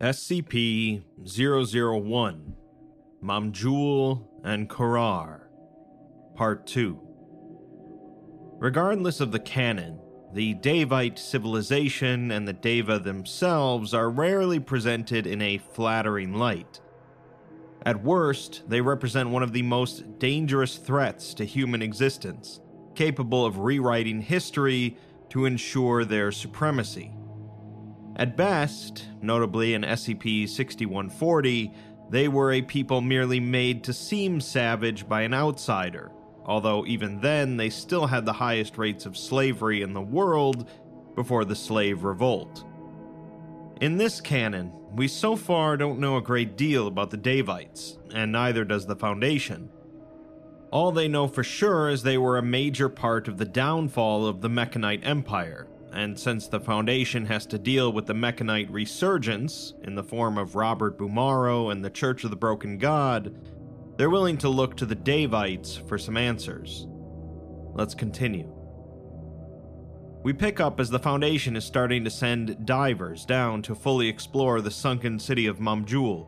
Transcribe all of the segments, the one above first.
SCP 001 Mamjul and Korar Part 2 Regardless of the canon, the Daevite civilization and the Daeva themselves are rarely presented in a flattering light. At worst, they represent one of the most dangerous threats to human existence, capable of rewriting history to ensure their supremacy. At best, notably in SCP 6140, they were a people merely made to seem savage by an outsider, although even then they still had the highest rates of slavery in the world before the slave revolt. In this canon, we so far don't know a great deal about the Daevites, and neither does the Foundation. All they know for sure is they were a major part of the downfall of the Mekhanite Empire, and since the Foundation has to deal with the Mekhanite resurgence in the form of Robert Bumaro and the Church of the Broken God, they're willing to look to the Daevites for some answers. Let's continue. We pick up as the Foundation is starting to send divers down to fully explore the sunken city of Mamjul.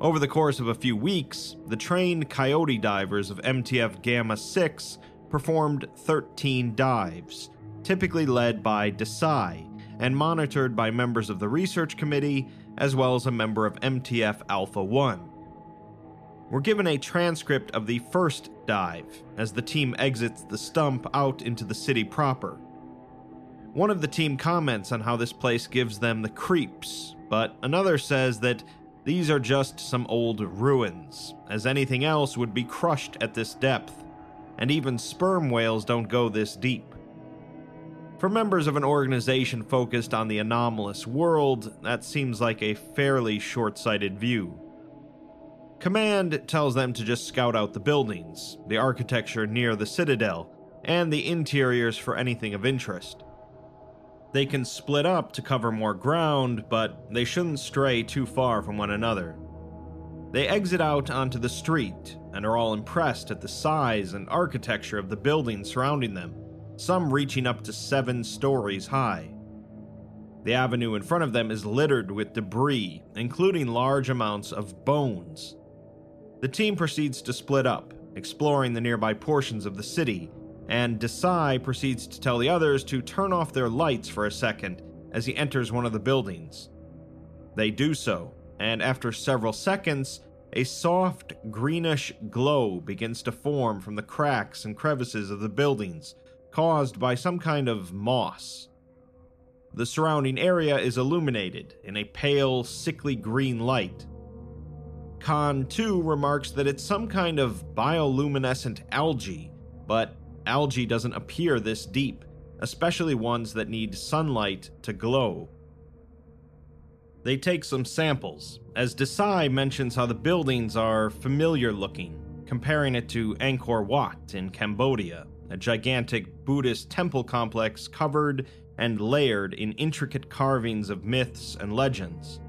Over the course of a few weeks, the trained coyote divers of MTF Gamma 6 performed 13 dives, typically led by Desai and monitored by members of the research committee as well as a member of MTF Alpha 1. We're given a transcript of the first dive as the team exits the stump out into the city proper. One of the team comments on how this place gives them the creeps, but another says that these are just some old ruins, as anything else would be crushed at this depth, and even sperm whales don't go this deep. For members of an organization focused on the anomalous world, that seems like a fairly short sighted view. Command tells them to just scout out the buildings, the architecture near the citadel, and the interiors for anything of interest. They can split up to cover more ground, but they shouldn't stray too far from one another. They exit out onto the street and are all impressed at the size and architecture of the buildings surrounding them some reaching up to seven stories high. The avenue in front of them is littered with debris, including large amounts of bones. The team proceeds to split up, exploring the nearby portions of the city, and Desai proceeds to tell the others to turn off their lights for a second as he enters one of the buildings. They do so, and after several seconds, a soft greenish glow begins to form from the cracks and crevices of the buildings, caused by some kind of moss. The surrounding area is illuminated in a pale, sickly green light. Khan, too, remarks that it's some kind of bioluminescent algae, but algae doesn't appear this deep, especially ones that need sunlight to glow. They take some samples, as Desai mentions how the buildings are familiar looking, comparing it to Angkor Wat in Cambodia a gigantic Buddhist temple complex covered and layered in intricate carvings of myths and legends.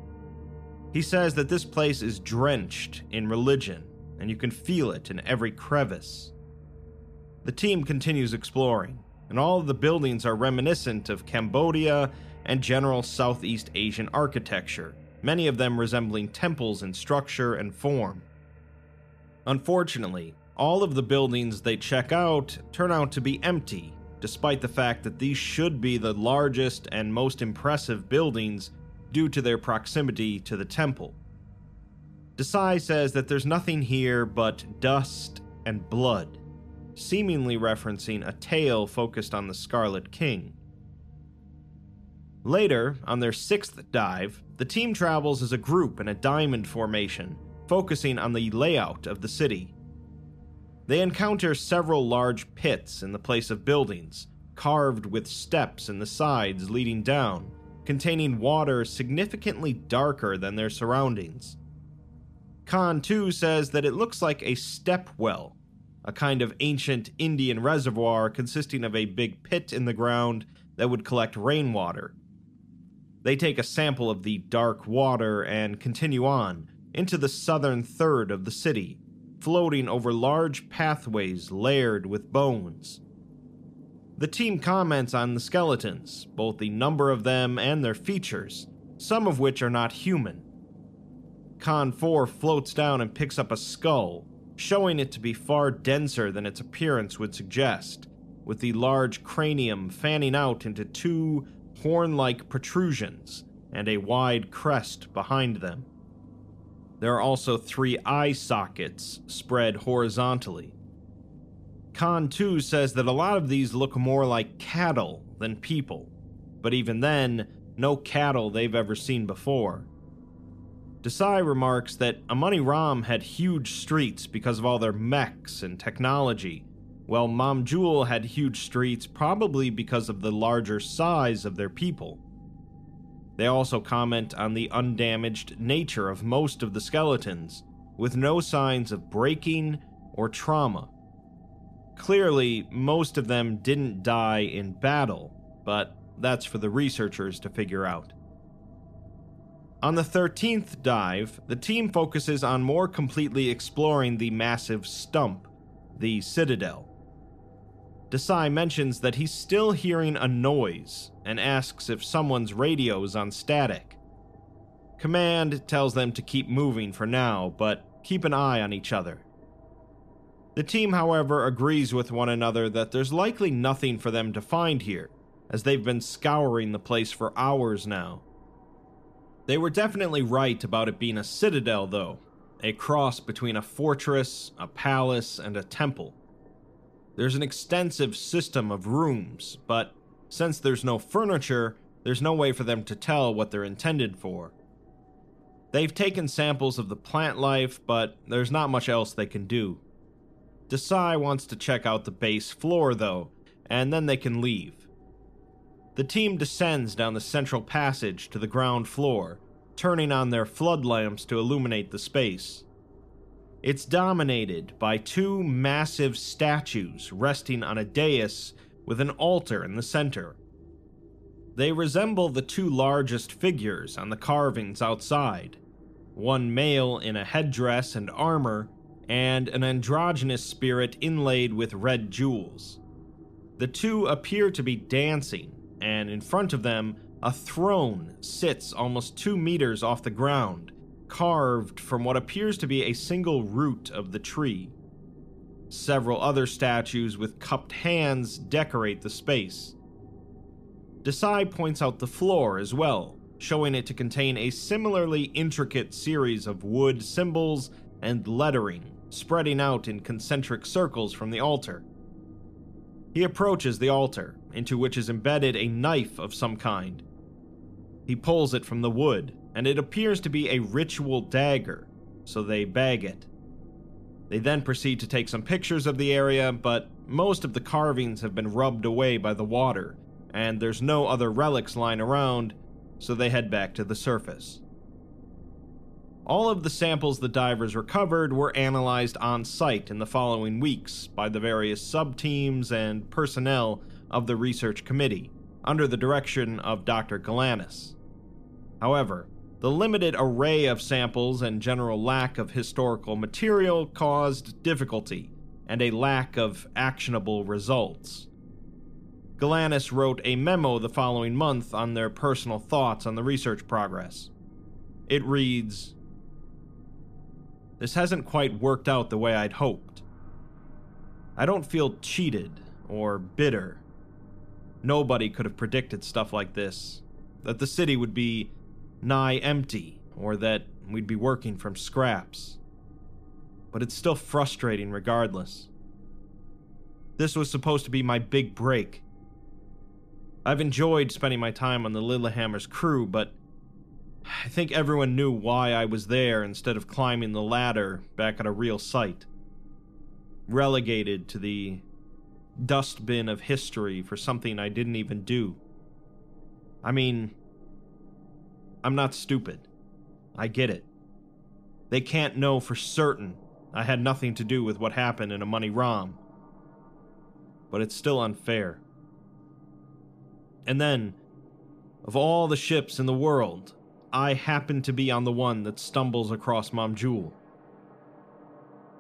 He says that this place is drenched in religion, and you can feel it in every crevice. The team continues exploring, and all of the buildings are reminiscent of Cambodia and general Southeast Asian architecture, many of them resembling temples in structure and form. Unfortunately, all of the buildings they check out turn out to be empty, despite the fact that these should be the largest and most impressive buildings due to their proximity to the temple. Desai says that there's nothing here but dust and blood, seemingly referencing a tale focused on the Scarlet King. Later, on their sixth dive, the team travels as a group in a diamond formation, focusing on the layout of the city they encounter several large pits in the place of buildings, carved with steps in the sides leading down, containing water significantly darker than their surroundings. Khan, too, says that it looks like a step well, a kind of ancient Indian reservoir consisting of a big pit in the ground that would collect rainwater. They take a sample of the dark water and continue on into the southern third of the city, floating over large pathways layered with bones. The team comments on the skeletons, both the number of them and their features, some of which are not human. Con 4 floats down and picks up a skull, showing it to be far denser than its appearance would suggest, with the large cranium fanning out into two horn like protrusions and a wide crest behind them. There are also three eye sockets spread horizontally. Khan 2 says that a lot of these look more like cattle than people, but even then, no cattle they've ever seen before. Desai remarks that Amani Ram had huge streets because of all their mechs and technology, while Mamjul had huge streets probably because of the larger size of their people. They also comment on the undamaged nature of most of the skeletons, with no signs of breaking or trauma. Clearly, most of them didn't die in battle, but that's for the researchers to figure out. On the 13th dive, the team focuses on more completely exploring the massive stump, the Citadel. Desai mentions that he's still hearing a noise and asks if someone's radio is on static. Command tells them to keep moving for now, but keep an eye on each other. The team, however, agrees with one another that there's likely nothing for them to find here, as they've been scouring the place for hours now. They were definitely right about it being a citadel, though, a cross between a fortress, a palace, and a temple. There's an extensive system of rooms, but since there's no furniture, there's no way for them to tell what they're intended for. They've taken samples of the plant life, but there's not much else they can do. Desai wants to check out the base floor, though, and then they can leave. The team descends down the central passage to the ground floor, turning on their flood lamps to illuminate the space. It's dominated by two massive statues resting on a dais with an altar in the center. They resemble the two largest figures on the carvings outside one male in a headdress and armor, and an androgynous spirit inlaid with red jewels. The two appear to be dancing, and in front of them, a throne sits almost two meters off the ground, carved from what appears to be a single root of the tree. Several other statues with cupped hands decorate the space. Desai points out the floor as well, showing it to contain a similarly intricate series of wood symbols and lettering spreading out in concentric circles from the altar. He approaches the altar, into which is embedded a knife of some kind. He pulls it from the wood, and it appears to be a ritual dagger, so they bag it. They then proceed to take some pictures of the area, but most of the carvings have been rubbed away by the water, and there's no other relics lying around, so they head back to the surface. All of the samples the divers recovered were analyzed on site in the following weeks by the various sub teams and personnel of the research committee, under the direction of Dr. Galanis. However, the limited array of samples and general lack of historical material caused difficulty and a lack of actionable results. Galanis wrote a memo the following month on their personal thoughts on the research progress. It reads this hasn't quite worked out the way I'd hoped. I don't feel cheated or bitter. Nobody could have predicted stuff like this that the city would be nigh empty, or that we'd be working from scraps. But it's still frustrating regardless. This was supposed to be my big break. I've enjoyed spending my time on the Lillehammer's crew, but I think everyone knew why I was there instead of climbing the ladder back at a real site. Relegated to the dustbin of history for something I didn't even do. I mean, I'm not stupid. I get it. They can't know for certain I had nothing to do with what happened in Amani-Ram. But it's still unfair. And then, of all the ships in the world, I happen to be on the one that stumbles across Mamjul.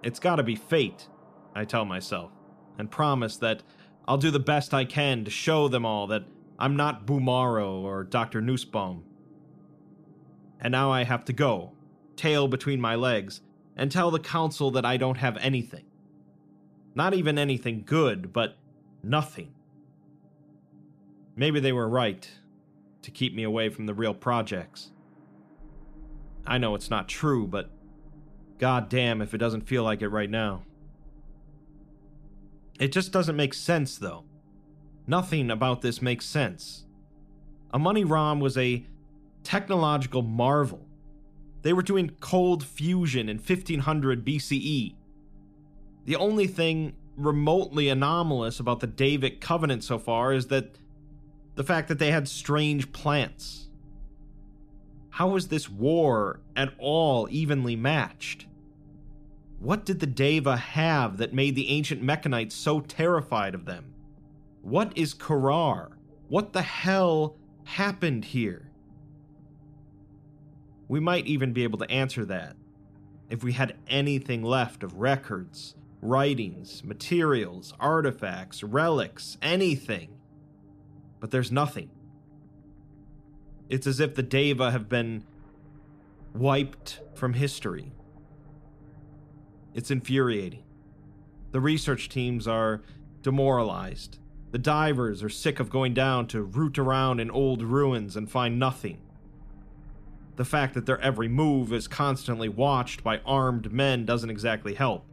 It's gotta be fate, I tell myself, and promise that I'll do the best I can to show them all that I'm not Bumaro or Dr. Nussbaum. And now I have to go, tail between my legs, and tell the council that I don't have anything. Not even anything good, but nothing. Maybe they were right to keep me away from the real projects. I know it's not true, but god damn if it doesn't feel like it right now. It just doesn't make sense, though. Nothing about this makes sense. Amani-Ram was a technological marvel. They were doing cold fusion in 1500 BCE. The only thing remotely anomalous about the Daevic Covenant so far is that the fact that they had strange plants. How was this war at all evenly matched? What did the Daeva have that made the ancient Mekhanites so terrified of them? What is Korar? What the hell happened here? We might even be able to answer that if we had anything left of records, writings, materials, artifacts, relics, anything. But there's nothing. It's as if the Daeva have been wiped from history. It's infuriating. The research teams are demoralized. The divers are sick of going down to root around in old ruins and find nothing. The fact that their every move is constantly watched by armed men doesn't exactly help.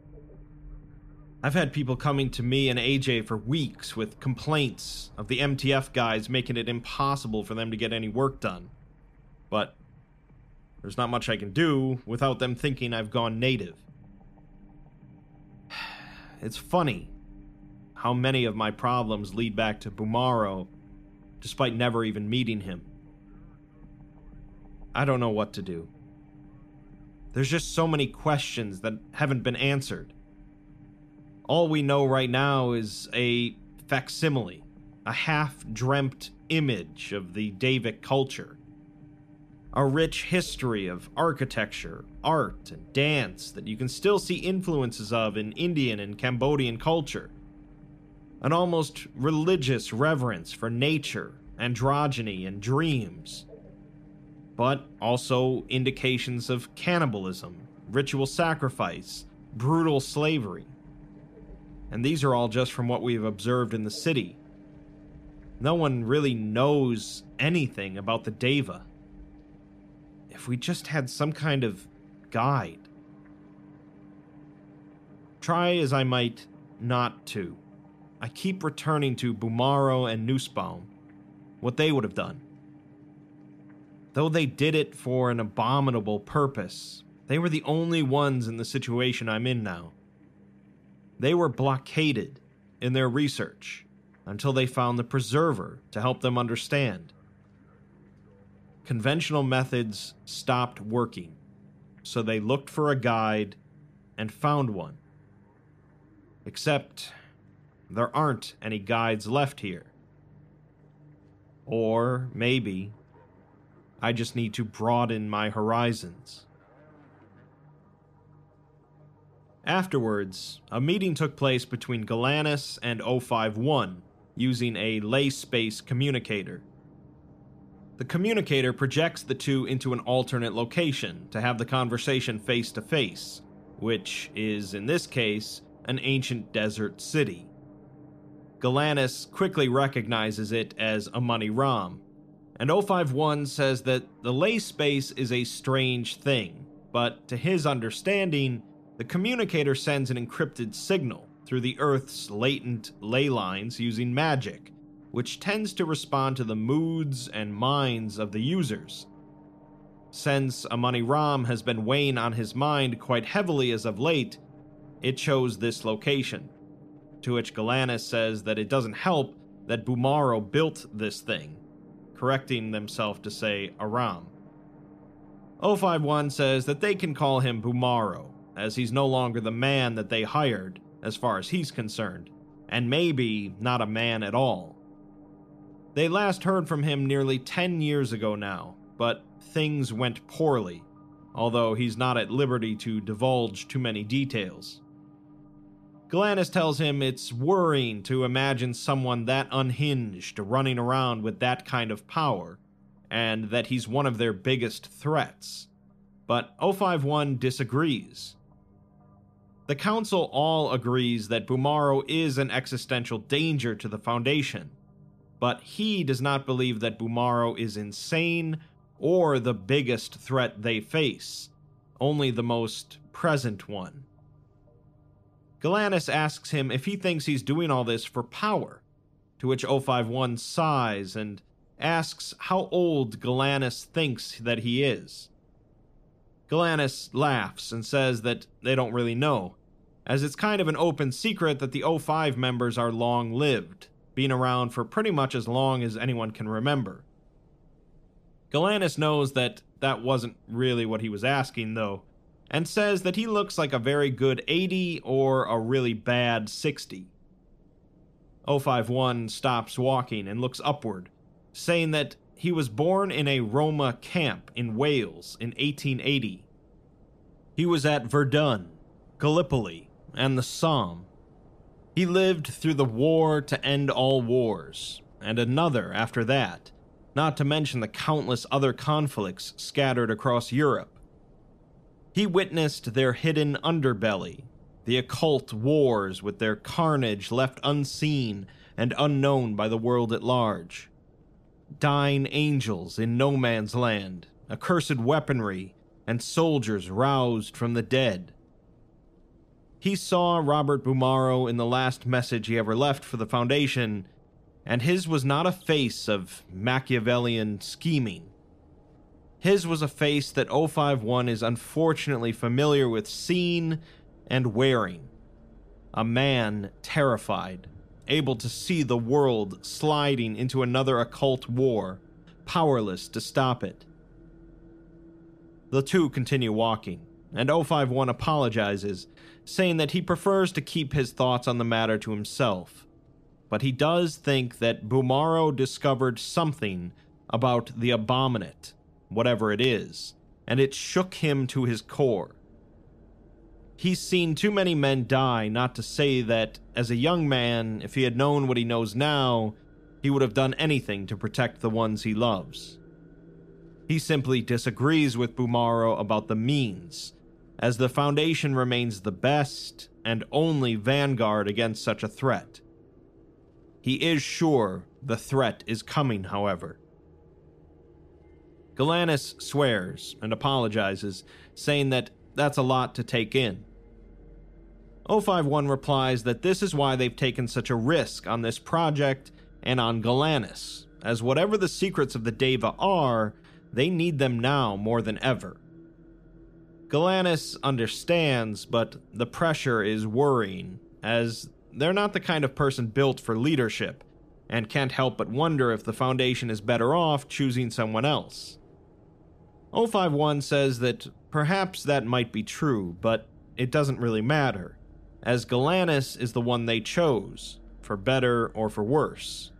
I've had people coming to me and AJ for weeks with complaints of the MTF guys making it impossible for them to get any work done. But there's not much I can do without them thinking I've gone native. It's funny how many of my problems lead back to Bumaro, despite never even meeting him. I don't know what to do. There's just so many questions that haven't been answered. All we know right now is a facsimile, a half dreamt image of the Daevic culture a rich history of architecture, art, and dance that you can still see influences of in Indian and Cambodian culture. An almost religious reverence for nature, androgyny, and dreams. But also indications of cannibalism, ritual sacrifice, brutal slavery. And these are all just from what we've observed in the city. No one really knows anything about the Daeva if we just had some kind of guide. Try as I might not to. I keep returning to Bumaro and Nussbaum, what they would have done. Though they did it for an abominable purpose, they were the only ones in the situation I'm in now. They were blockaded in their research until they found the preserver to help them understand conventional methods stopped working, so they looked for a guide and found one. Except there aren't any guides left here. Or maybe I just need to broaden my horizons. Afterwards, a meeting took place between Galanis and 051 using a ley space communicator. The communicator projects the two into an alternate location to have the conversation face to face, which is, in this case, an ancient desert city. Galanis quickly recognizes it as Amani-Ram, and 051 says that the ley space is a strange thing, but to his understanding, the communicator sends an encrypted signal through the Earth's latent ley lines using magic, which tends to respond to the moods and minds of the users. Since Amani-Ram has been weighing on his mind quite heavily as of late, it chose this location. To which Galanis says that it doesn't help that Bumaro built this thing, correcting themselves to say Aram. 051 says that they can call him Bumaro, as he's no longer the man that they hired, as far as he's concerned, and maybe not a man at all. They last heard from him nearly 10 years ago now, but things went poorly, although he's not at liberty to divulge too many details. Galanis tells him it's worrying to imagine someone that unhinged running around with that kind of power, and that he's one of their biggest threats. But 051 disagrees. The Council all agrees that Bumaro is an existential danger to the Foundation, but he does not believe that Bumaro is insane or the biggest threat they face, only the most present one. Galanis asks him if he thinks he's doing all this for power, to which 051 sighs and asks how old Galanis thinks that he is. Galanis laughs and says that they don't really know, as it's kind of an open secret that the 05 members are long lived, being around for pretty much as long as anyone can remember. Galanis knows that that wasn't really what he was asking, though, and says that he looks like a very good 80 or a really bad 60. 051 stops walking and looks upward, saying that he was born in a Roma camp in Wales in 1880. He was at Verdun, Gallipoli, and the Somme. He lived through the war to end all wars, and another after that, not to mention the countless other conflicts scattered across Europe. He witnessed their hidden underbelly, the occult wars with their carnage left unseen and unknown by the world at large. Dying angels in no man's land, accursed weaponry, and soldiers roused from the dead. He saw Robert Bumaro in the last message he ever left for the Foundation, and his was not a face of Machiavellian scheming. His was a face that 051 is unfortunately familiar with seeing and wearing. A man terrified, able to see the world sliding into another occult war, powerless to stop it. The two continue walking, and 051 apologizes, saying that he prefers to keep his thoughts on the matter to himself. But he does think that Bumaro discovered something about the abominate whatever it is, and it shook him to his core. He's seen too many men die not to say that, as a young man, if he had known what he knows now, he would have done anything to protect the ones he loves. He simply disagrees with Bumaro about the means, as the Foundation remains the best and only vanguard against such a threat. He is sure the threat is coming, however. Galanis swears and apologizes, saying that that's a lot to take in. 051 replies that this is why they've taken such a risk on this project and on Galanis, as whatever the secrets of the Daeva are, they need them now more than ever. Galanis understands, but the pressure is worrying, as they're not the kind of person built for leadership, and can't help but wonder if the Foundation is better off choosing someone else. 051 says that perhaps that might be true, but it doesn't really matter, as Galanis is the one they chose, for better or for worse.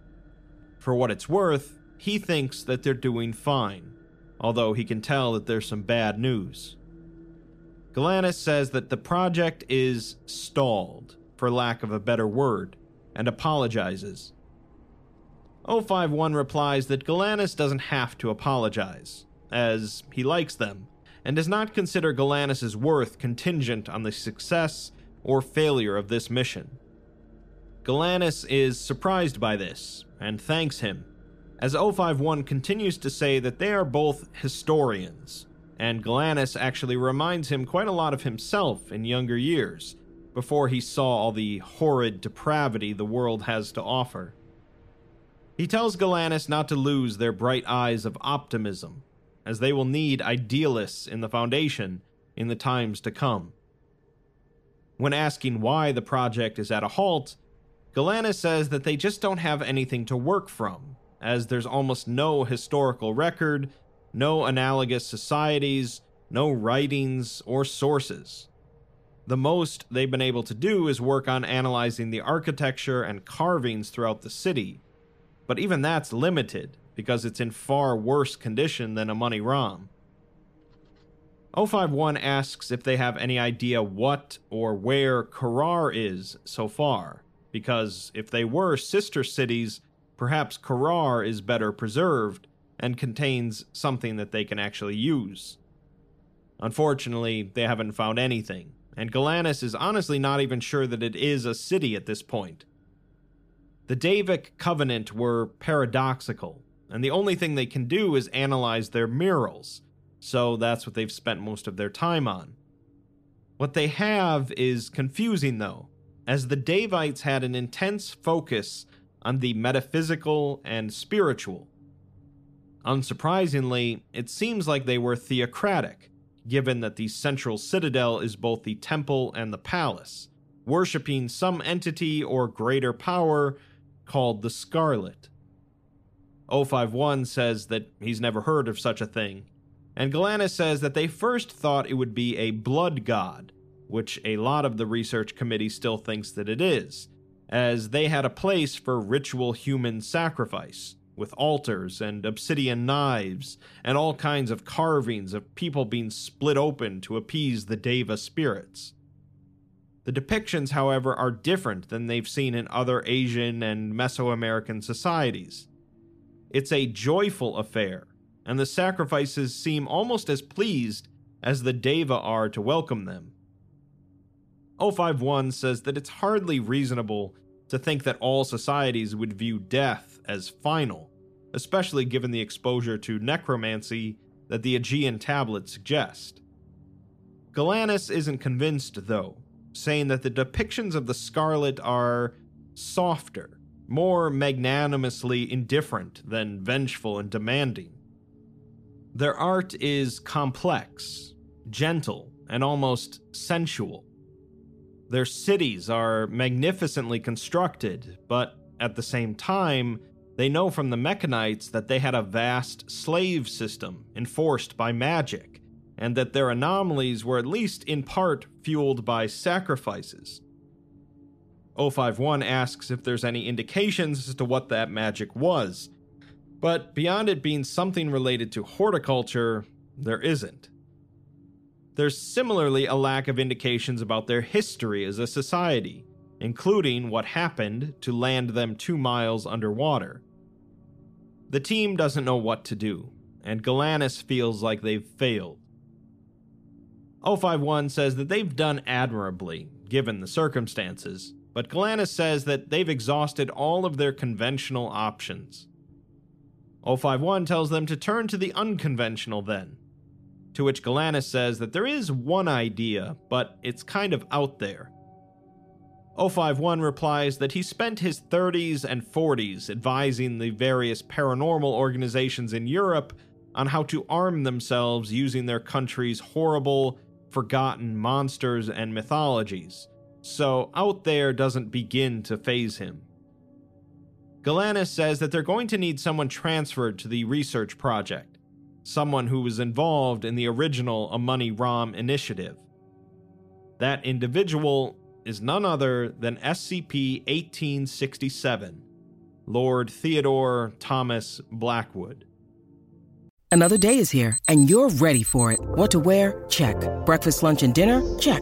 For what it's worth, he thinks that they're doing fine, although he can tell that there's some bad news. Galanis says that the project is stalled, for lack of a better word, and apologizes. 051 replies that Galanis doesn't have to apologize as he likes them, and does not consider Galanis' worth contingent on the success or failure of this mission. Galanis is surprised by this and thanks him, as 051 continues to say that they are both historians, and Galanis actually reminds him quite a lot of himself in younger years, before he saw all the horrid depravity the world has to offer. He tells Galanis not to lose their bright eyes of optimism as they will need idealists in the Foundation in the times to come. When asking why the project is at a halt, Galanis says that they just don't have anything to work from, as there's almost no historical record, no analogous societies, no writings or sources. The most they've been able to do is work on analyzing the architecture and carvings throughout the city, but even that's limited because it's in far worse condition than Amani-Ram. 051 asks if they have any idea what or where Korar is so far, because if they were sister cities, perhaps Korar is better preserved, and contains something that they can actually use. Unfortunately, they haven't found anything, and Galanis is honestly not even sure that it is a city at this point. The Daevic Covenant were paradoxical, and the only thing they can do is analyze their murals, so that's what they've spent most of their time on. What they have is confusing, though, as the Daevites had an intense focus on the metaphysical and spiritual. Unsurprisingly, it seems like they were theocratic, given that the central citadel is both the temple and the palace, worshipping some entity or greater power called the Scarlet. 051 says that he's never heard of such a thing, and Galanis says that they first thought it would be a blood god, which a lot of the research committee still thinks that it is, as they had a place for ritual human sacrifice, with altars and obsidian knives, and all kinds of carvings of people being split open to appease the Daeva spirits. The depictions, however, are different than they've seen in other Asian and Mesoamerican societies. It's a joyful affair, and the sacrifices seem almost as pleased as the Daeva are to welcome them. 051 says that it's hardly reasonable to think that all societies would view death as final, especially given the exposure to necromancy that the Aegean tablets suggest. Galanis isn't convinced, though, saying that the depictions of the Scarlet are softer, more magnanimously indifferent than vengeful and demanding. Their art is complex, gentle, and almost sensual. Their cities are magnificently constructed, but at the same time, they know from the Mekhanites that they had a vast slave system enforced by magic, and that their anomalies were at least in part fueled by sacrifices. 051 asks if there's any indications as to what that magic was, but beyond it being something related to horticulture, there isn't. There's similarly a lack of indications about their history as a society, including what happened to land them two miles underwater. The team doesn't know what to do, and Galanis feels like they've failed. 051 says that they've done admirably, given the circumstances, but Galanis says that they've exhausted all of their conventional options. 051 tells them to turn to the unconventional then, to which Galanis says that there is one idea, but it's kind of out there. 051 replies that he spent his 30s and 40s advising the various paranormal organizations in Europe on how to arm themselves using their country's horrible, forgotten monsters and mythologies, so out there doesn't begin to phase him. Galanis says that they're going to need someone transferred to the research project, someone who was involved in the original Amani Ram initiative. That individual is none other than SCP 1867, Lord Theodore Thomas Blackwood. Another day is here, and you're ready for it. What to wear? Check. Breakfast, lunch, and dinner? Check.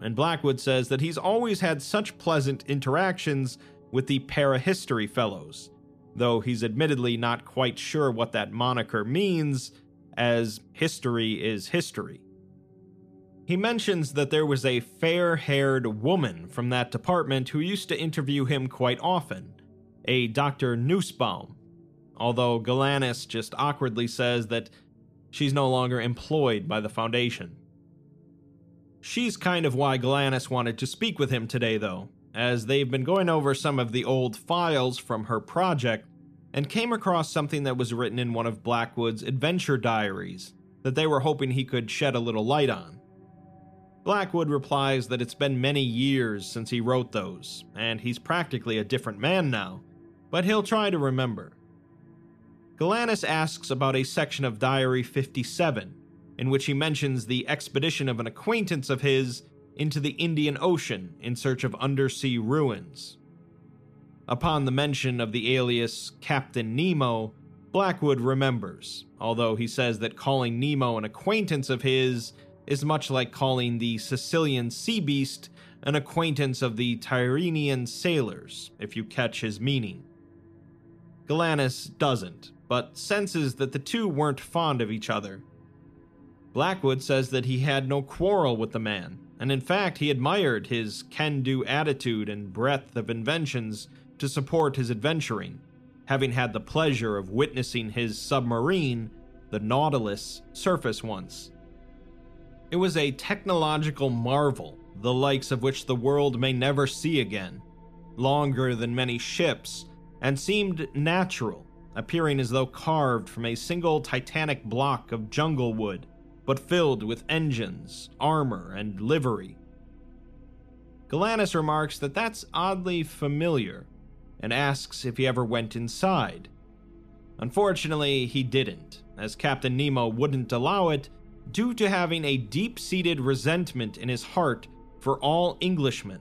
and Blackwood says that he's always had such pleasant interactions with the Parahistory Fellows, though he's admittedly not quite sure what that moniker means, as history is history. He mentions that there was a fair haired woman from that department who used to interview him quite often, a Dr. Nussbaum, although Galanis just awkwardly says that she's no longer employed by the Foundation. She's kind of why Galanis wanted to speak with him today, though, as they've been going over some of the old files from her project and came across something that was written in one of Blackwood's adventure diaries that they were hoping he could shed a little light on. Blackwood replies that it's been many years since he wrote those, and he's practically a different man now, but he'll try to remember. Galanis asks about a section of Diary 57, in which he mentions the expedition of an acquaintance of his into the Indian Ocean in search of undersea ruins. Upon the mention of the alias Captain Nemo, Blackwood remembers, although he says that calling Nemo an acquaintance of his is much like calling the Sicilian sea beast an acquaintance of the Tyrrhenian sailors, if you catch his meaning. Galanis doesn't, but senses that the two weren't fond of each other. Blackwood says that he had no quarrel with the man, and in fact, he admired his can do attitude and breadth of inventions to support his adventuring, having had the pleasure of witnessing his submarine, the Nautilus, surface once. It was a technological marvel, the likes of which the world may never see again, longer than many ships, and seemed natural, appearing as though carved from a single titanic block of jungle wood, but filled with engines, armor, and livery. Galanis remarks that that's oddly familiar, and asks if he ever went inside. Unfortunately, he didn't, as Captain Nemo wouldn't allow it due to having a deep seated resentment in his heart for all Englishmen.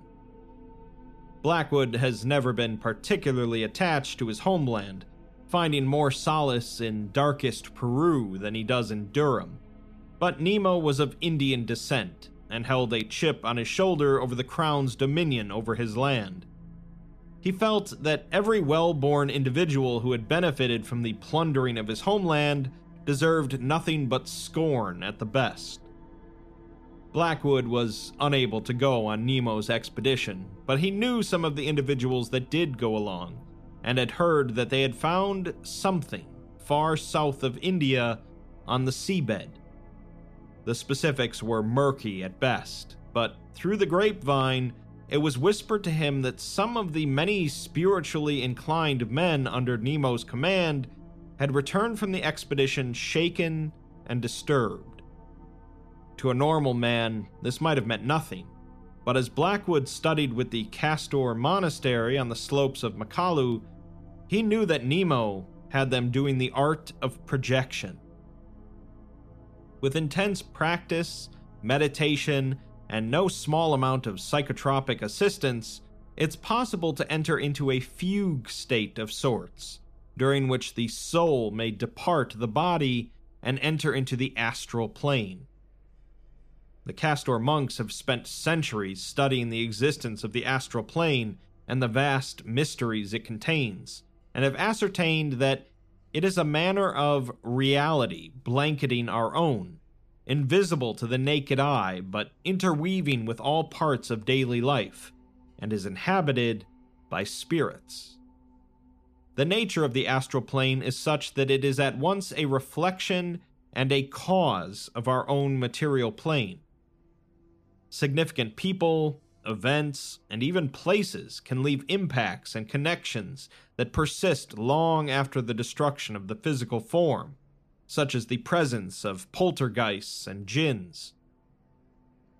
Blackwood has never been particularly attached to his homeland, finding more solace in darkest Peru than he does in Durham. But Nemo was of Indian descent and held a chip on his shoulder over the crown's dominion over his land. He felt that every well born individual who had benefited from the plundering of his homeland deserved nothing but scorn at the best. Blackwood was unable to go on Nemo's expedition, but he knew some of the individuals that did go along, and had heard that they had found something far south of India on the seabed. The specifics were murky at best, but through the grapevine, it was whispered to him that some of the many spiritually inclined men under Nemo's command had returned from the expedition shaken and disturbed. To a normal man, this might have meant nothing, but as Blackwood studied with the Castor Monastery on the slopes of Makalu, he knew that Nemo had them doing the art of projection. With intense practice, meditation, and no small amount of psychotropic assistance, it's possible to enter into a fugue state of sorts, during which the soul may depart the body and enter into the astral plane. The Castor monks have spent centuries studying the existence of the astral plane and the vast mysteries it contains, and have ascertained that it is a manner of reality blanketing our own, invisible to the naked eye, but interweaving with all parts of daily life, and is inhabited by spirits. The nature of the astral plane is such that it is at once a reflection and a cause of our own material plane. Significant people, events, and even places can leave impacts and connections that persist long after the destruction of the physical form, such as the presence of poltergeists and jinns.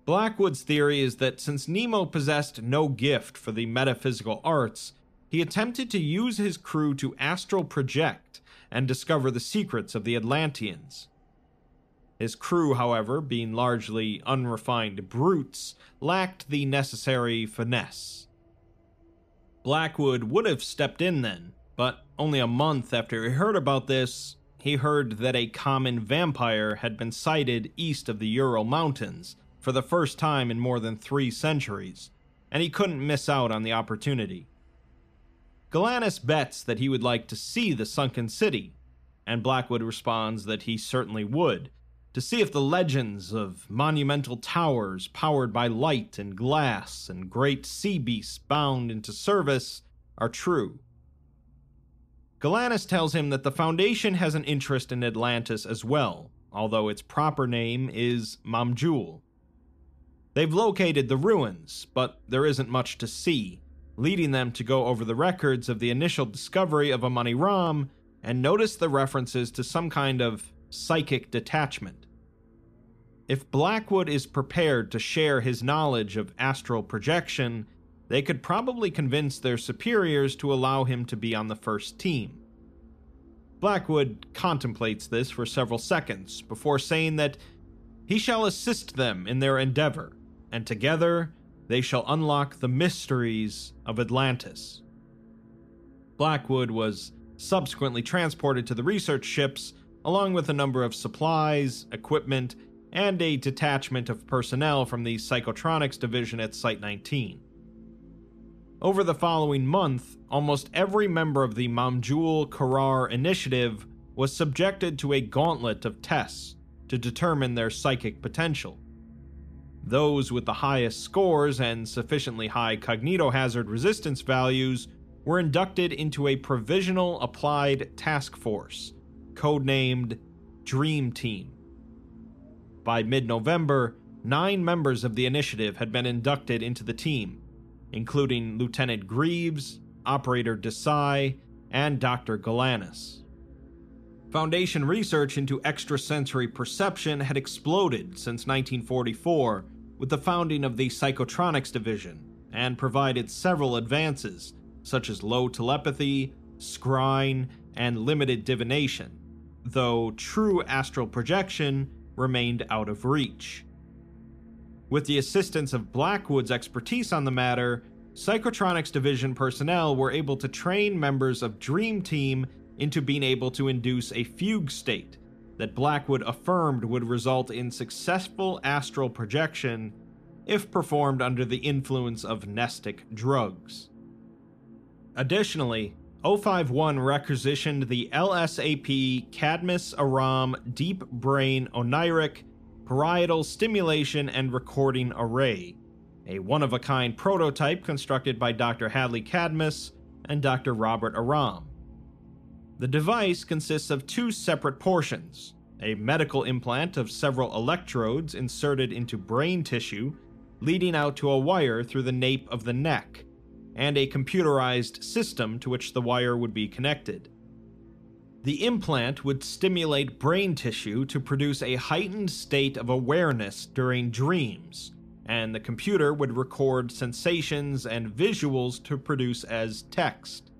Blackwood's theory is that since Nemo possessed no gift for the metaphysical arts, he attempted to use his crew to astral project and discover the secrets of the Atlanteans. His crew, however, being largely unrefined brutes, lacked the necessary finesse. Blackwood would have stepped in then, but only a month after he heard about this, he heard that a common vampire had been sighted east of the Ural Mountains for the first time in more than three centuries, and he couldn't miss out on the opportunity. Galanis bets that he would like to see the sunken city, and Blackwood responds that he certainly would, to see if the legends of monumental towers powered by light and glass and great sea beasts bound into service are true. Galanis tells him that the Foundation has an interest in Atlantis as well, although its proper name is Mamjul. They've located the ruins, but there isn't much to see, leading them to go over the records of the initial discovery of Amani Ram and notice the references to some kind of psychic detachment. If Blackwood is prepared to share his knowledge of astral projection, they could probably convince their superiors to allow him to be on the first team. Blackwood contemplates this for several seconds before saying that He shall assist them in their endeavor, and together they shall unlock the mysteries of Atlantis. Blackwood was subsequently transported to the research ships, along with a number of supplies, equipment, and a detachment of personnel from the Psychotronics Division at Site 19. Over the following month, almost every member of the Mamjul Korar initiative was subjected to a gauntlet of tests to determine their psychic potential. Those with the highest scores and sufficiently high cognitohazard resistance values were inducted into a provisional applied task force, codenamed Dream Team. By mid November, nine members of the initiative had been inducted into the team, including Lieutenant Greaves, Operator Desai, and Dr. Galanis. Foundation research into extrasensory perception had exploded since 1944 with the founding of the Psychotronics Division and provided several advances, such as low telepathy, scrying, and limited divination, though true astral projection remained out of reach. With the assistance of Blackwood's expertise on the matter, Psychotronics Division personnel were able to train members of Dream Team into being able to induce a fugue state that Blackwood affirmed would result in successful astral projection if performed under the influence of mnestic drugs. Additionally, 051 requisitioned the LSAP Cadmus Aram Deep Brain Oneiric Parietal Stimulation and Recording Array, a one of a kind prototype constructed by Dr. Hadley Cadmus and Dr. Robert Aram. The device consists of two separate portions a medical implant of several electrodes inserted into brain tissue, leading out to a wire through the nape of the neck and a computerized system to which the wire would be connected. The implant would stimulate brain tissue to produce a heightened state of awareness during dreams, and the computer would record sensations and visuals to produce as text.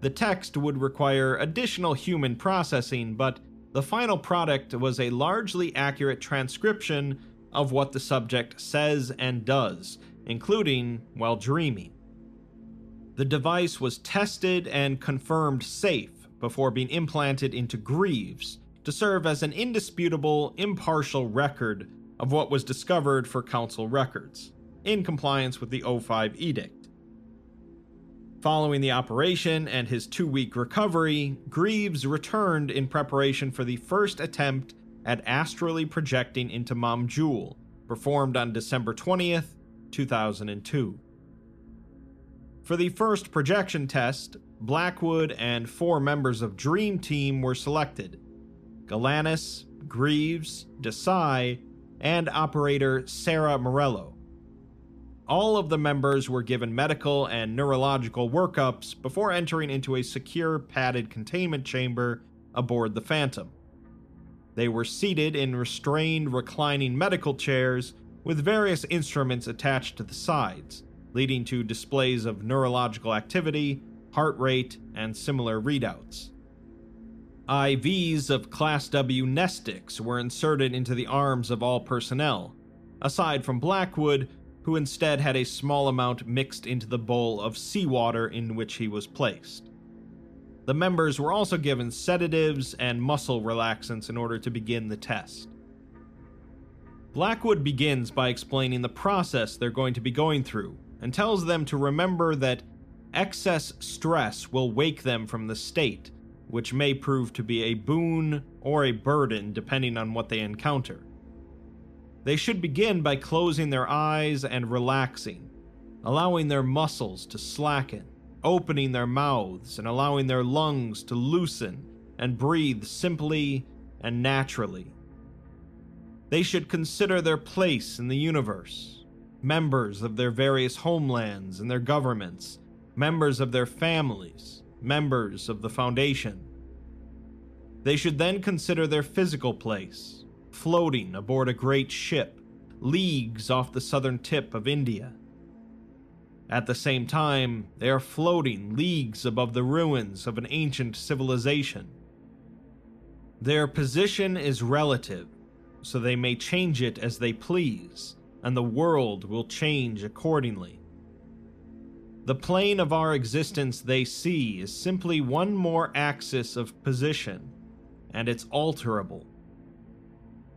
The text would require additional human processing, but the final product was a largely accurate transcription of what the subject says and does, including while dreaming. The device was tested and confirmed safe before being implanted into Greaves to serve as an indisputable, impartial record of what was discovered for Council records, in compliance with the O5 edict. Following the operation and his two week recovery, Greaves returned in preparation for the first attempt at astrally projecting into Mamjul, performed on December 20th, 2002. For the first projection test, Blackwood and four members of Dream Team were selected Galanis, Greaves, Desai, and operator Sarah Morello. All of the members were given medical and neurological workups before entering into a secure padded containment chamber aboard the Phantom. They were seated in restrained reclining medical chairs with various instruments attached to the sides leading to displays of neurological activity, heart rate, and similar readouts. IVs of Class W Mnestics were inserted into the arms of all personnel, aside from Blackwood, who instead had a small amount mixed into the bowl of seawater in which he was placed. The members were also given sedatives and muscle relaxants in order to begin the test. Blackwood begins by explaining the process they're going to be going through and tells them to remember that excess stress will wake them from the state, which may prove to be a boon or a burden depending on what they encounter. They should begin by closing their eyes and relaxing, allowing their muscles to slacken, opening their mouths and allowing their lungs to loosen and breathe simply and naturally. They should consider their place in the universe members of their various homelands and their governments, members of their families, members of the Foundation. They should then consider their physical place, floating aboard a great ship, leagues off the southern tip of India. At the same time, they are floating leagues above the ruins of an ancient civilization. Their position is relative, so they may change it as they please, and the world will change accordingly. The plane of our existence they see is simply one more axis of position, and it's alterable.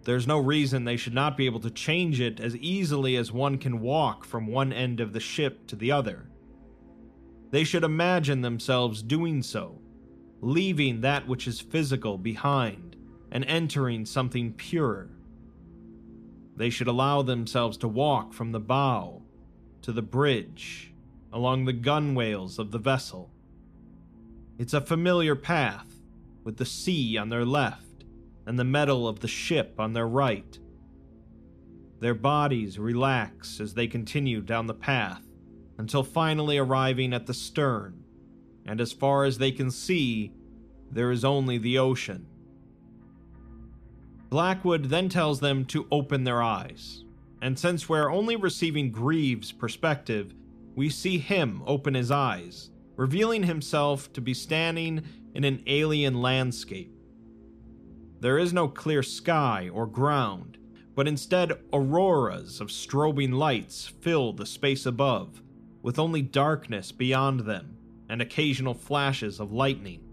There's no reason they should not be able to change it as easily as one can walk from one end of the ship to the other. They should imagine themselves doing so, leaving that which is physical behind and entering something purer. They should allow themselves to walk from the bow to the bridge along the gunwales of the vessel. It's a familiar path, with the sea on their left and the metal of the ship on their right. Their bodies relax as they continue down the path until finally arriving at the stern, and as far as they can see, there is only the ocean. Blackwood then tells them to open their eyes, and since we're only receiving Greaves' perspective, we see him open his eyes, revealing himself to be standing in an alien landscape. There is no clear sky or ground, but instead auroras of strobing lights fill the space above, with only darkness beyond them and occasional flashes of lightning.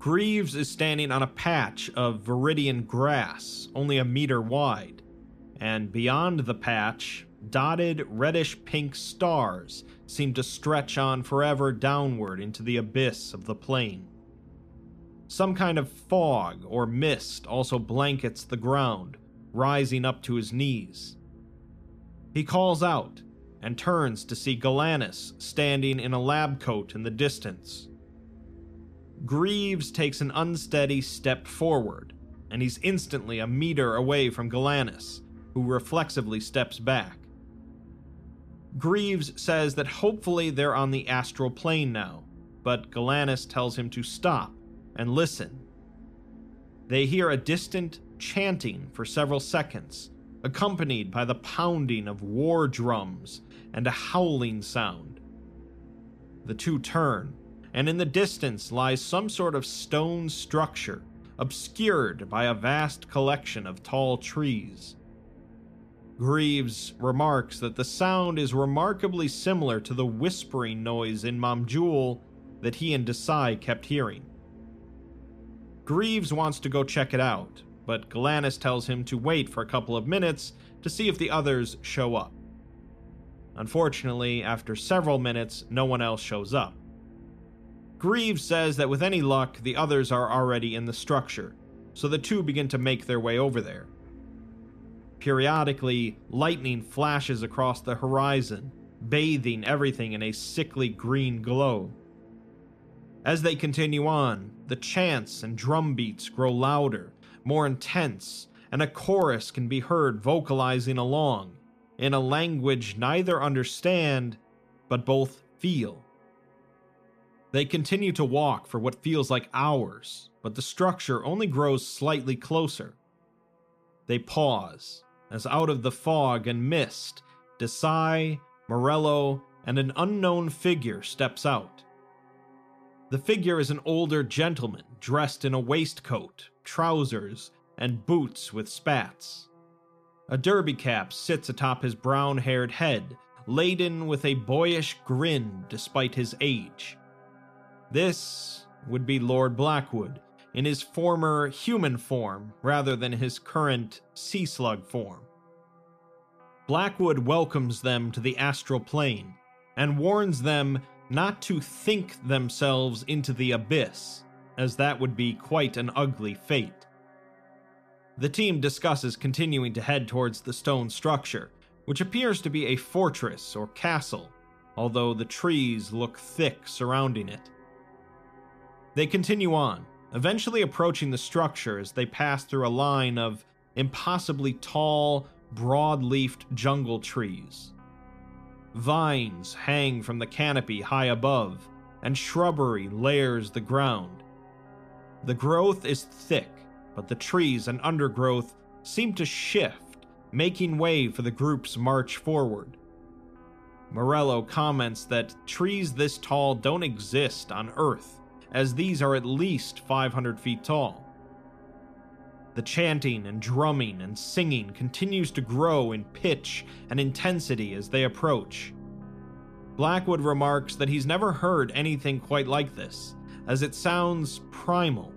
Greaves is standing on a patch of viridian grass, only a meter wide, and beyond the patch, dotted reddish pink stars seem to stretch on forever downward into the abyss of the plain. Some kind of fog or mist also blankets the ground, rising up to his knees. He calls out and turns to see Galanis standing in a lab coat in the distance. Greaves takes an unsteady step forward, and he's instantly a meter away from Galanis, who reflexively steps back. Greaves says that hopefully they're on the astral plane now, but Galanis tells him to stop and listen. They hear a distant chanting for several seconds, accompanied by the pounding of war drums and a howling sound. The two turn and in the distance lies some sort of stone structure, obscured by a vast collection of tall trees. Greaves remarks that the sound is remarkably similar to the whispering noise in Mamjul that he and Desai kept hearing. Greaves wants to go check it out, but Galanis tells him to wait for a couple of minutes to see if the others show up. Unfortunately, after several minutes, no one else shows up. Greaves says that with any luck, the others are already in the structure, so the two begin to make their way over there. Periodically, lightning flashes across the horizon, bathing everything in a sickly green glow. As they continue on, the chants and drum beats grow louder, more intense, and a chorus can be heard vocalizing along in a language neither understand but both feel. They continue to walk for what feels like hours, but the structure only grows slightly closer. They pause, as out of the fog and mist, Desai, Morello, and an unknown figure steps out. The figure is an older gentleman dressed in a waistcoat, trousers, and boots with spats. A derby cap sits atop his brown haired head, laden with a boyish grin despite his age. This would be Lord Blackwood in his former human form rather than his current sea slug form. Blackwood welcomes them to the astral plane and warns them not to think themselves into the abyss, as that would be quite an ugly fate. The team discusses continuing to head towards the stone structure, which appears to be a fortress or castle, although the trees look thick surrounding it. They continue on, eventually approaching the structure as they pass through a line of impossibly tall, broad leafed jungle trees. Vines hang from the canopy high above, and shrubbery layers the ground. The growth is thick, but the trees and undergrowth seem to shift, making way for the group's march forward. Morello comments that trees this tall don't exist on Earth, as these are at least 500 feet tall. The chanting and drumming and singing continues to grow in pitch and intensity as they approach. Blackwood remarks that he's never heard anything quite like this, as it sounds primal.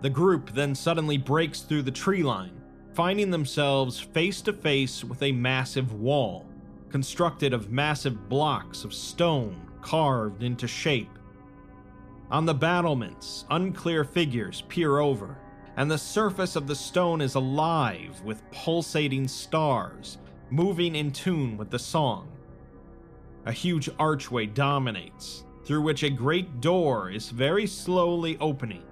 The group then suddenly breaks through the tree line, finding themselves face to face with a massive wall, constructed of massive blocks of stone carved into shape. On the battlements, unclear figures peer over, and the surface of the stone is alive with pulsating stars, moving in tune with the song. A huge archway dominates, through which a great door is very slowly opening.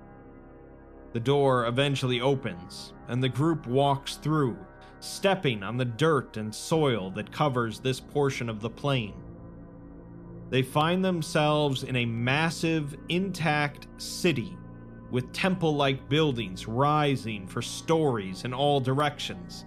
The door eventually opens, and the group walks through, stepping on the dirt and soil that covers this portion of the plain. They find themselves in a massive, intact city with temple like buildings rising for stories in all directions.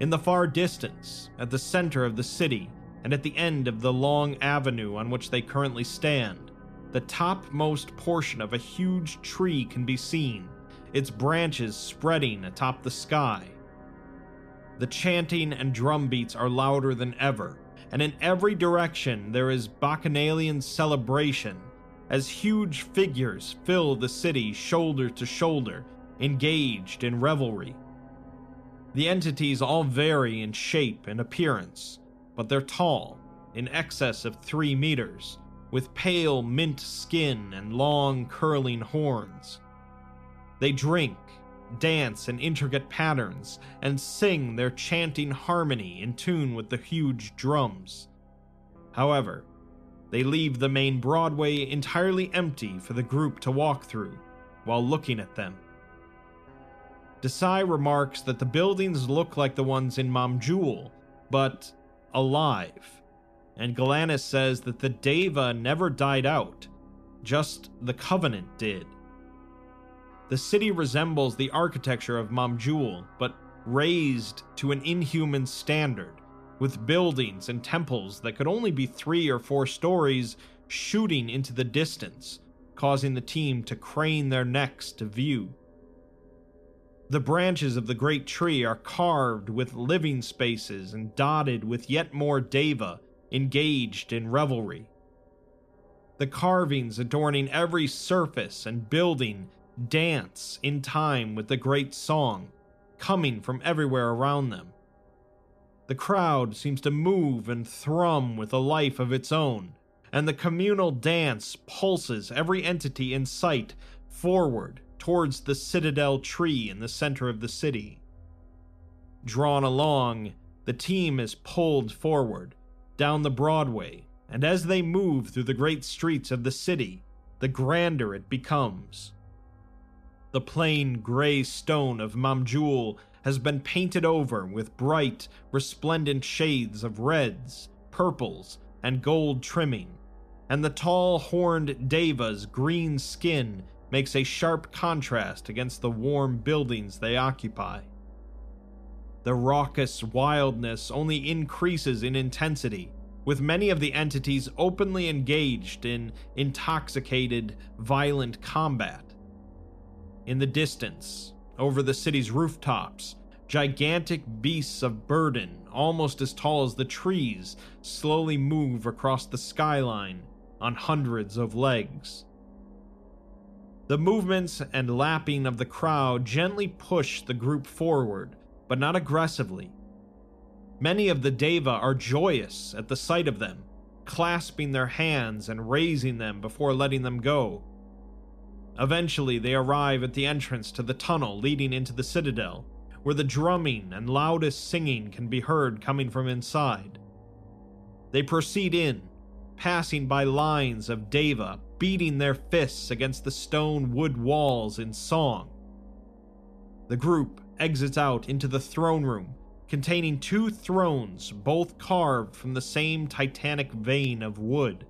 In the far distance, at the center of the city, and at the end of the long avenue on which they currently stand, the topmost portion of a huge tree can be seen, its branches spreading atop the sky. The chanting and drumbeats are louder than ever, and in every direction there is bacchanalian celebration as huge figures fill the city shoulder to shoulder, engaged in revelry. The entities all vary in shape and appearance, but they're tall, in excess of three meters, with pale mint skin and long curling horns. They drink, dance in intricate patterns, and sing their chanting harmony in tune with the huge drums. However, they leave the main Broadway entirely empty for the group to walk through while looking at them. Desai remarks that the buildings look like the ones in Mamjul, but alive. And Galanis says that the Daeva never died out, just the Covenant did. The city resembles the architecture of Mamjul, but raised to an inhuman standard with buildings and temples that could only be three or four stories shooting into the distance, causing the team to crane their necks to view. The branches of the great tree are carved with living spaces and dotted with yet more daeva engaged in revelry. The carvings adorning every surface and building dance in time with the great song coming from everywhere around them. The crowd seems to move and thrum with a life of its own, and the communal dance pulses every entity in sight forward towards the citadel tree in the center of the city. Drawn along, the team is pulled forward, down the Broadway, and as they move through the great streets of the city, the grander it becomes. The plain gray stone of Mamjul has been painted over with bright, resplendent shades of reds, purples, and gold trimming, and the tall horned Daeva's green skin makes a sharp contrast against the warm buildings they occupy. The raucous wildness only increases in intensity, with many of the entities openly engaged in intoxicated, violent combat. In the distance, over the city's rooftops, gigantic beasts of burden, almost as tall as the trees, slowly move across the skyline on hundreds of legs. The movements and lapping of the crowd gently push the group forward, but not aggressively. Many of the Daeva are joyous at the sight of them, clasping their hands and raising them before letting them go. Eventually, they arrive at the entrance to the tunnel leading into the citadel, where the drumming and loudest singing can be heard coming from inside. They proceed in, passing by lines of Daeva beating their fists against the stone wood walls in song. The group exits out into the throne room, containing two thrones, both carved from the same titanic vein of wood.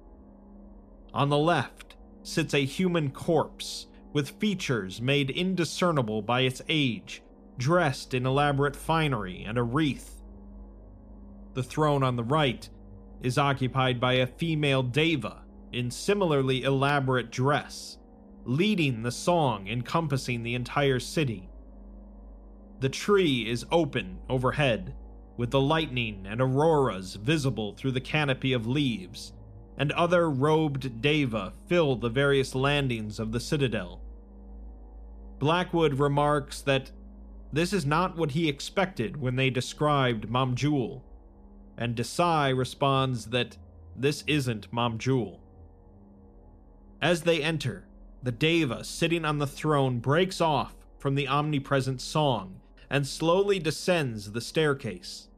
On the left, sits a human corpse with features made indiscernible by its age, dressed in elaborate finery and a wreath. The throne on the right is occupied by a female daeva in similarly elaborate dress, leading the song encompassing the entire city. The tree is open overhead, with the lightning and auroras visible through the canopy of leaves, and other robed daeva fill the various landings of the citadel. Blackwood remarks that this is not what he expected when they described Mamjul, and Desai responds that this isn't Mamjul. As they enter, the Daeva sitting on the throne breaks off from the omnipresent song and slowly descends the staircase.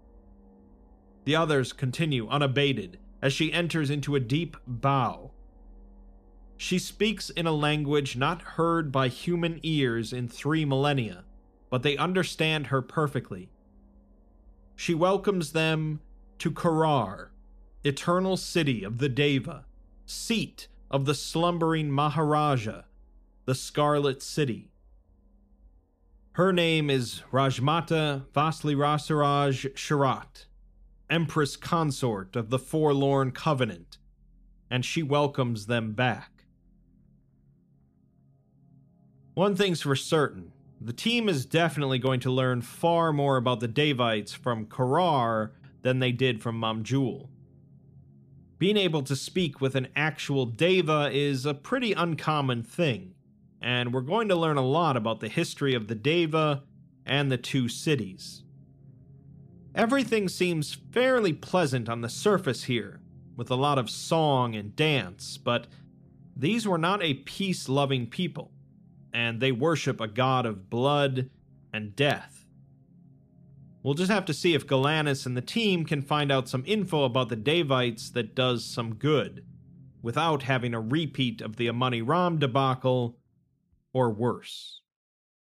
The others continue unabated as she enters into a deep bow. She speaks in a language not heard by human ears in three millennia, but they understand her perfectly. She welcomes them to Korar, eternal city of the Daeva, seat of the slumbering Maharaja, the Scarlet City. Her name is Rajmata Vasli Vaslirasaraj Sharat, Empress Consort of the Forlorn Covenant, and she welcomes them back. One thing's for certain the team is definitely going to learn far more about the Daevites from Korar than they did from Mamjul. Being able to speak with an actual Daeva is a pretty uncommon thing, and we're going to learn a lot about the history of the Daeva and the two cities. Everything seems fairly pleasant on the surface here, with a lot of song and dance, but these were not a peace loving people and they worship a god of blood and death. We'll just have to see if Galanis and the team can find out some info about the Daevites that does some good, without having a repeat of the Amani Ram debacle, or worse.